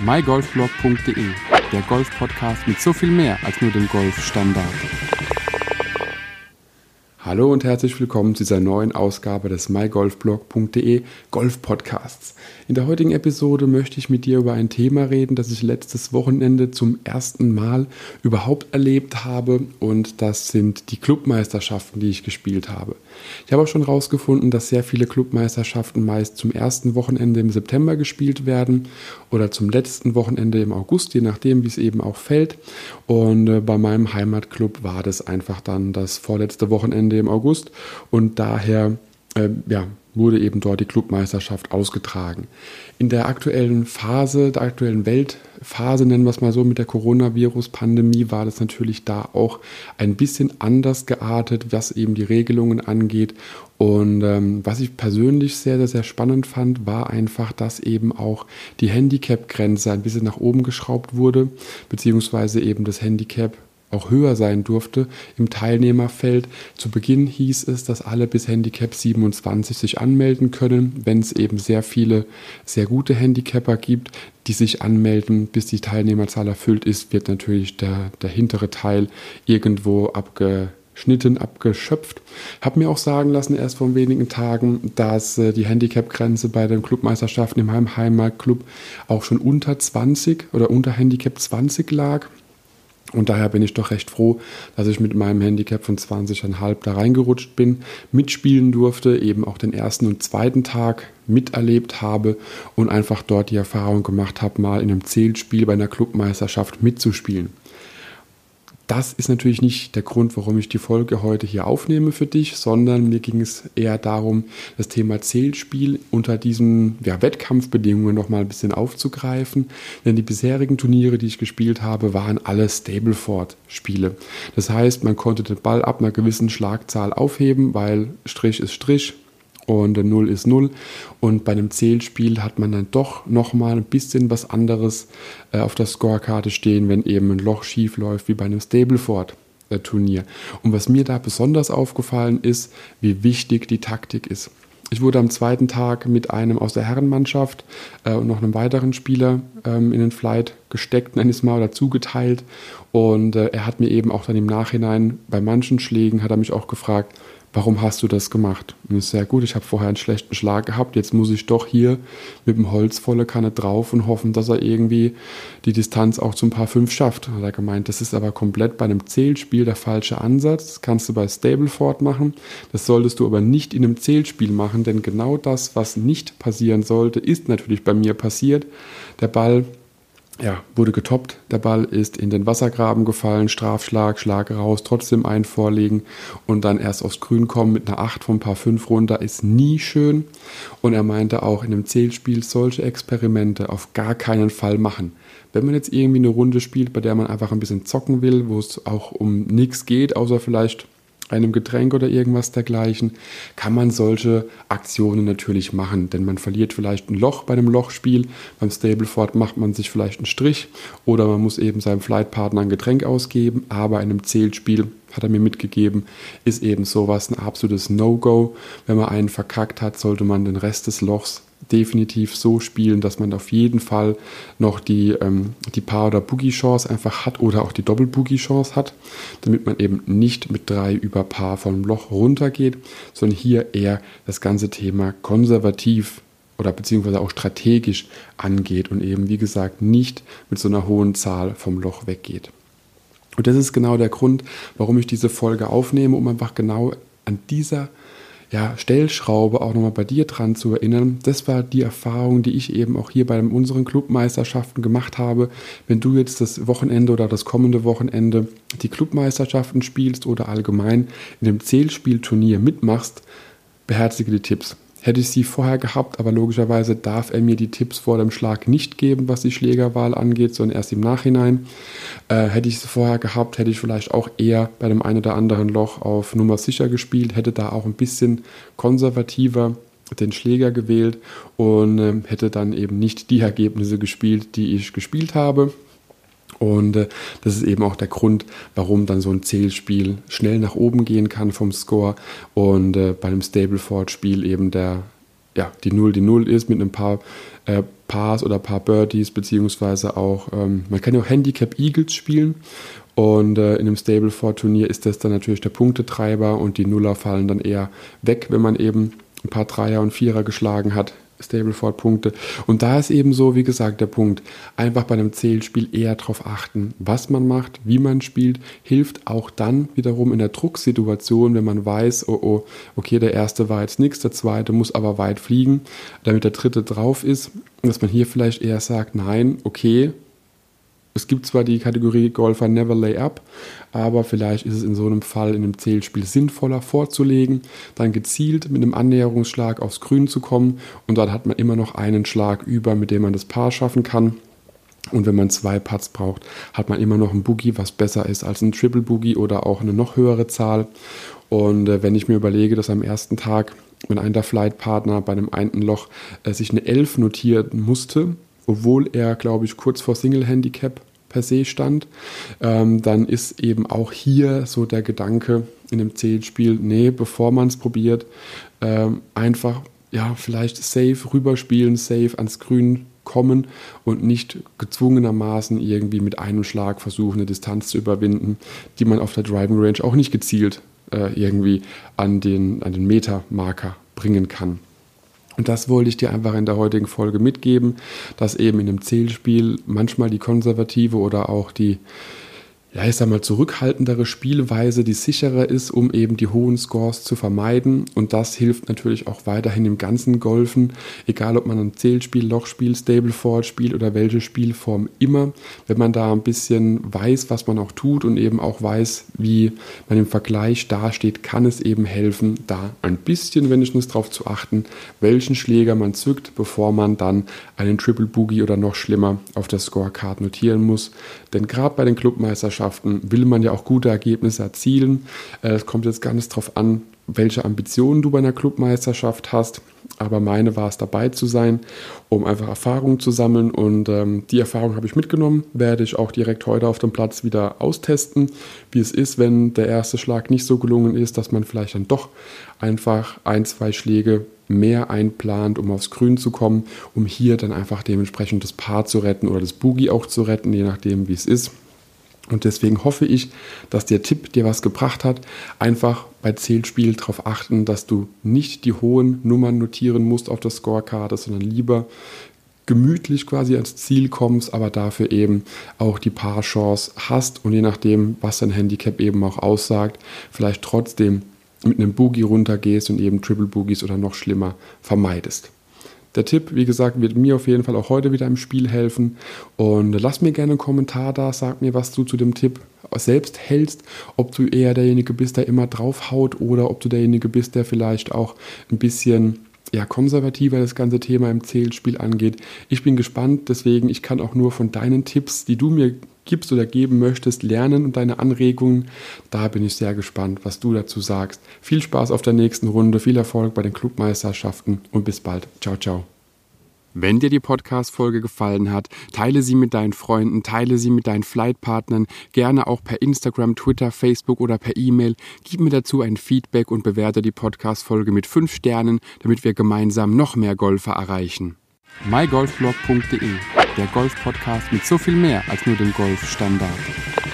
mygolfblog.de, der Golf-Podcast mit so viel mehr als nur dem Golfstandard. Hallo und herzlich willkommen zu dieser neuen Ausgabe des mygolfblog.de Golf Podcasts. In der heutigen Episode möchte ich mit dir über ein Thema reden, das ich letztes Wochenende zum ersten Mal überhaupt erlebt habe und das sind die Clubmeisterschaften, die ich gespielt habe. Ich habe auch schon herausgefunden, dass sehr viele Clubmeisterschaften meist zum ersten Wochenende im September gespielt werden oder zum letzten Wochenende im August, je nachdem, wie es eben auch fällt. Und äh, bei meinem Heimatclub war das einfach dann das vorletzte Wochenende im August und daher äh, ja, wurde eben dort die Clubmeisterschaft ausgetragen. In der aktuellen Phase, der aktuellen Weltphase, nennen wir es mal so, mit der Coronavirus-Pandemie, war das natürlich da auch ein bisschen anders geartet, was eben die Regelungen angeht. Und ähm, was ich persönlich sehr, sehr, sehr spannend fand, war einfach, dass eben auch die Handicap-Grenze ein bisschen nach oben geschraubt wurde, beziehungsweise eben das Handicap auch höher sein durfte im Teilnehmerfeld. Zu Beginn hieß es, dass alle bis Handicap 27 sich anmelden können, wenn es eben sehr viele sehr gute Handicapper gibt, die sich anmelden, bis die Teilnehmerzahl erfüllt ist, wird natürlich der, der hintere Teil irgendwo abgeschnitten, abgeschöpft. Habe mir auch sagen lassen, erst vor wenigen Tagen, dass äh, die Handicap-Grenze bei den Clubmeisterschaften im Heimatclub auch schon unter 20 oder unter Handicap 20 lag. Und daher bin ich doch recht froh, dass ich mit meinem Handicap von 20,5 da reingerutscht bin, mitspielen durfte, eben auch den ersten und zweiten Tag miterlebt habe und einfach dort die Erfahrung gemacht habe, mal in einem Zählspiel bei einer Clubmeisterschaft mitzuspielen. Das ist natürlich nicht der Grund, warum ich die Folge heute hier aufnehme für dich, sondern mir ging es eher darum, das Thema Zählspiel unter diesen ja, Wettkampfbedingungen nochmal ein bisschen aufzugreifen. Denn die bisherigen Turniere, die ich gespielt habe, waren alle Stableford-Spiele. Das heißt, man konnte den Ball ab einer gewissen Schlagzahl aufheben, weil Strich ist Strich, und 0 ist 0. Und bei einem Zählspiel hat man dann doch nochmal ein bisschen was anderes äh, auf der Scorekarte stehen, wenn eben ein Loch schief läuft, wie bei einem Stableford. Turnier. Und was mir da besonders aufgefallen ist, wie wichtig die Taktik ist. Ich wurde am zweiten Tag mit einem aus der Herrenmannschaft äh, und noch einem weiteren Spieler ähm, in den Flight gesteckt, nenne ich mal, oder zugeteilt. Und äh, er hat mir eben auch dann im Nachhinein bei manchen Schlägen, hat er mich auch gefragt, warum hast du das gemacht? Und ist sehr gut, ich habe vorher einen schlechten Schlag gehabt, jetzt muss ich doch hier mit dem Holz volle Kanne drauf und hoffen, dass er irgendwie die Distanz auch zum Paar 5 schafft. Hat er gemeint, das ist aber komplett bei einem Zählspiel der falsche Ansatz. Das kannst du bei Stableford machen. Das solltest du aber nicht in einem Zählspiel machen, denn genau das, was nicht passieren sollte, ist natürlich bei mir passiert. Der Ball ja, wurde getoppt. Der Ball ist in den Wassergraben gefallen, Strafschlag, Schlag raus, trotzdem einen vorlegen und dann erst aufs Grün kommen mit einer 8 vom Paar 5 runter ist nie schön. Und er meinte auch in einem Zählspiel solche Experimente auf gar keinen Fall machen. Wenn man jetzt irgendwie eine Runde spielt, bei der man einfach ein bisschen zocken will, wo es auch um nichts geht, außer vielleicht einem Getränk oder irgendwas dergleichen, kann man solche Aktionen natürlich machen. Denn man verliert vielleicht ein Loch bei einem Lochspiel. Beim Stableford macht man sich vielleicht einen Strich oder man muss eben seinem Flightpartner ein Getränk ausgeben. Aber in einem Zählspiel hat er mir mitgegeben, ist eben sowas ein absolutes No-Go. Wenn man einen verkackt hat, sollte man den Rest des Lochs definitiv so spielen, dass man auf jeden Fall noch die, ähm, die Paar- oder Boogie-Chance einfach hat oder auch die Doppel-Boogie-Chance hat, damit man eben nicht mit drei über Paar vom Loch runtergeht, sondern hier eher das ganze Thema konservativ oder beziehungsweise auch strategisch angeht und eben, wie gesagt, nicht mit so einer hohen Zahl vom Loch weggeht. Und das ist genau der Grund, warum ich diese Folge aufnehme, um einfach genau an dieser ja, Stellschraube auch nochmal bei dir dran zu erinnern. Das war die Erfahrung, die ich eben auch hier bei unseren Clubmeisterschaften gemacht habe. Wenn du jetzt das Wochenende oder das kommende Wochenende die Clubmeisterschaften spielst oder allgemein in dem Zählspielturnier mitmachst, beherzige die Tipps. Hätte ich sie vorher gehabt, aber logischerweise darf er mir die Tipps vor dem Schlag nicht geben, was die Schlägerwahl angeht, sondern erst im Nachhinein. Äh, hätte ich sie vorher gehabt, hätte ich vielleicht auch eher bei dem einen oder anderen Loch auf Nummer sicher gespielt, hätte da auch ein bisschen konservativer den Schläger gewählt und äh, hätte dann eben nicht die Ergebnisse gespielt, die ich gespielt habe. Und äh, das ist eben auch der Grund, warum dann so ein Zählspiel schnell nach oben gehen kann vom Score und äh, bei einem Stableford-Spiel eben der ja, die Null die Null ist mit ein paar äh, Pars oder paar Birdies, beziehungsweise auch, ähm, man kann ja auch Handicap Eagles spielen und äh, in einem Stableford-Turnier ist das dann natürlich der Punktetreiber und die Nuller fallen dann eher weg, wenn man eben ein paar Dreier und Vierer geschlagen hat. Stableford-Punkte. Und da ist eben so, wie gesagt, der Punkt, einfach bei einem Zählspiel eher darauf achten, was man macht, wie man spielt, hilft auch dann wiederum in der Drucksituation, wenn man weiß, oh oh, okay, der erste war jetzt nichts, der zweite muss aber weit fliegen, damit der dritte drauf ist, dass man hier vielleicht eher sagt, nein, okay, es gibt zwar die Kategorie Golfer Never Lay Up, aber vielleicht ist es in so einem Fall in einem Zählspiel sinnvoller vorzulegen, dann gezielt mit einem Annäherungsschlag aufs Grün zu kommen und dann hat man immer noch einen Schlag über, mit dem man das Paar schaffen kann. Und wenn man zwei Putts braucht, hat man immer noch ein Boogie, was besser ist als ein Triple Boogie oder auch eine noch höhere Zahl. Und äh, wenn ich mir überlege, dass am ersten Tag mein einer Flight-Partner bei einem einen Loch äh, sich eine 11 notieren musste, obwohl er, glaube ich, kurz vor Single-Handicap per se stand, ähm, dann ist eben auch hier so der Gedanke in dem Zählspiel, nee, bevor man es probiert, ähm, einfach ja, vielleicht safe rüberspielen, safe ans Grün kommen und nicht gezwungenermaßen irgendwie mit einem Schlag versuchen, eine Distanz zu überwinden, die man auf der Driving Range auch nicht gezielt äh, irgendwie an den, an den Metermarker bringen kann. Und das wollte ich dir einfach in der heutigen Folge mitgeben, dass eben in einem Zählspiel manchmal die konservative oder auch die ja, ich sag mal, zurückhaltendere Spielweise, die sicherer ist, um eben die hohen Scores zu vermeiden. Und das hilft natürlich auch weiterhin im ganzen Golfen, egal ob man ein Zählspiel, Lochspiel, Stableford spielt oder welche Spielform immer. Wenn man da ein bisschen weiß, was man auch tut und eben auch weiß, wie man im Vergleich dasteht, kann es eben helfen, da ein bisschen wenigstens darauf zu achten, welchen Schläger man zückt, bevor man dann einen Triple Boogie oder noch schlimmer auf der Scorecard notieren muss. Denn gerade bei den Clubmeisterschaften will man ja auch gute Ergebnisse erzielen. Äh, es kommt jetzt gar nicht darauf an, welche Ambitionen du bei einer Clubmeisterschaft hast. Aber meine war es dabei zu sein, um einfach Erfahrungen zu sammeln. Und ähm, die Erfahrung habe ich mitgenommen, werde ich auch direkt heute auf dem Platz wieder austesten, wie es ist, wenn der erste Schlag nicht so gelungen ist, dass man vielleicht dann doch einfach ein, zwei Schläge mehr einplant, um aufs Grün zu kommen, um hier dann einfach dementsprechend das Paar zu retten oder das Boogie auch zu retten, je nachdem, wie es ist. Und deswegen hoffe ich, dass der Tipp dir was gebracht hat. Einfach bei Zählspiel darauf achten, dass du nicht die hohen Nummern notieren musst auf der Scorekarte, sondern lieber gemütlich quasi ans Ziel kommst, aber dafür eben auch die Paar-Chance hast und je nachdem, was dein Handicap eben auch aussagt, vielleicht trotzdem mit einem Boogie runtergehst und eben Triple Boogies oder noch schlimmer vermeidest. Der Tipp, wie gesagt, wird mir auf jeden Fall auch heute wieder im Spiel helfen. Und lass mir gerne einen Kommentar da, sag mir, was du zu dem Tipp selbst hältst, ob du eher derjenige bist, der immer draufhaut oder ob du derjenige bist, der vielleicht auch ein bisschen ja, konservativer das ganze Thema im Zählspiel angeht. Ich bin gespannt, deswegen ich kann auch nur von deinen Tipps, die du mir gibst oder geben möchtest, lernen und deine Anregungen. Da bin ich sehr gespannt, was du dazu sagst. Viel Spaß auf der nächsten Runde, viel Erfolg bei den Clubmeisterschaften und bis bald. Ciao, ciao. Wenn dir die Podcast-Folge gefallen hat, teile sie mit deinen Freunden, teile sie mit deinen Flightpartnern, gerne auch per Instagram, Twitter, Facebook oder per E-Mail. Gib mir dazu ein Feedback und bewerte die Podcast-Folge mit 5 Sternen, damit wir gemeinsam noch mehr Golfer erreichen mygolfblog.de, der Golf-Podcast mit so viel mehr als nur dem Golfstandard.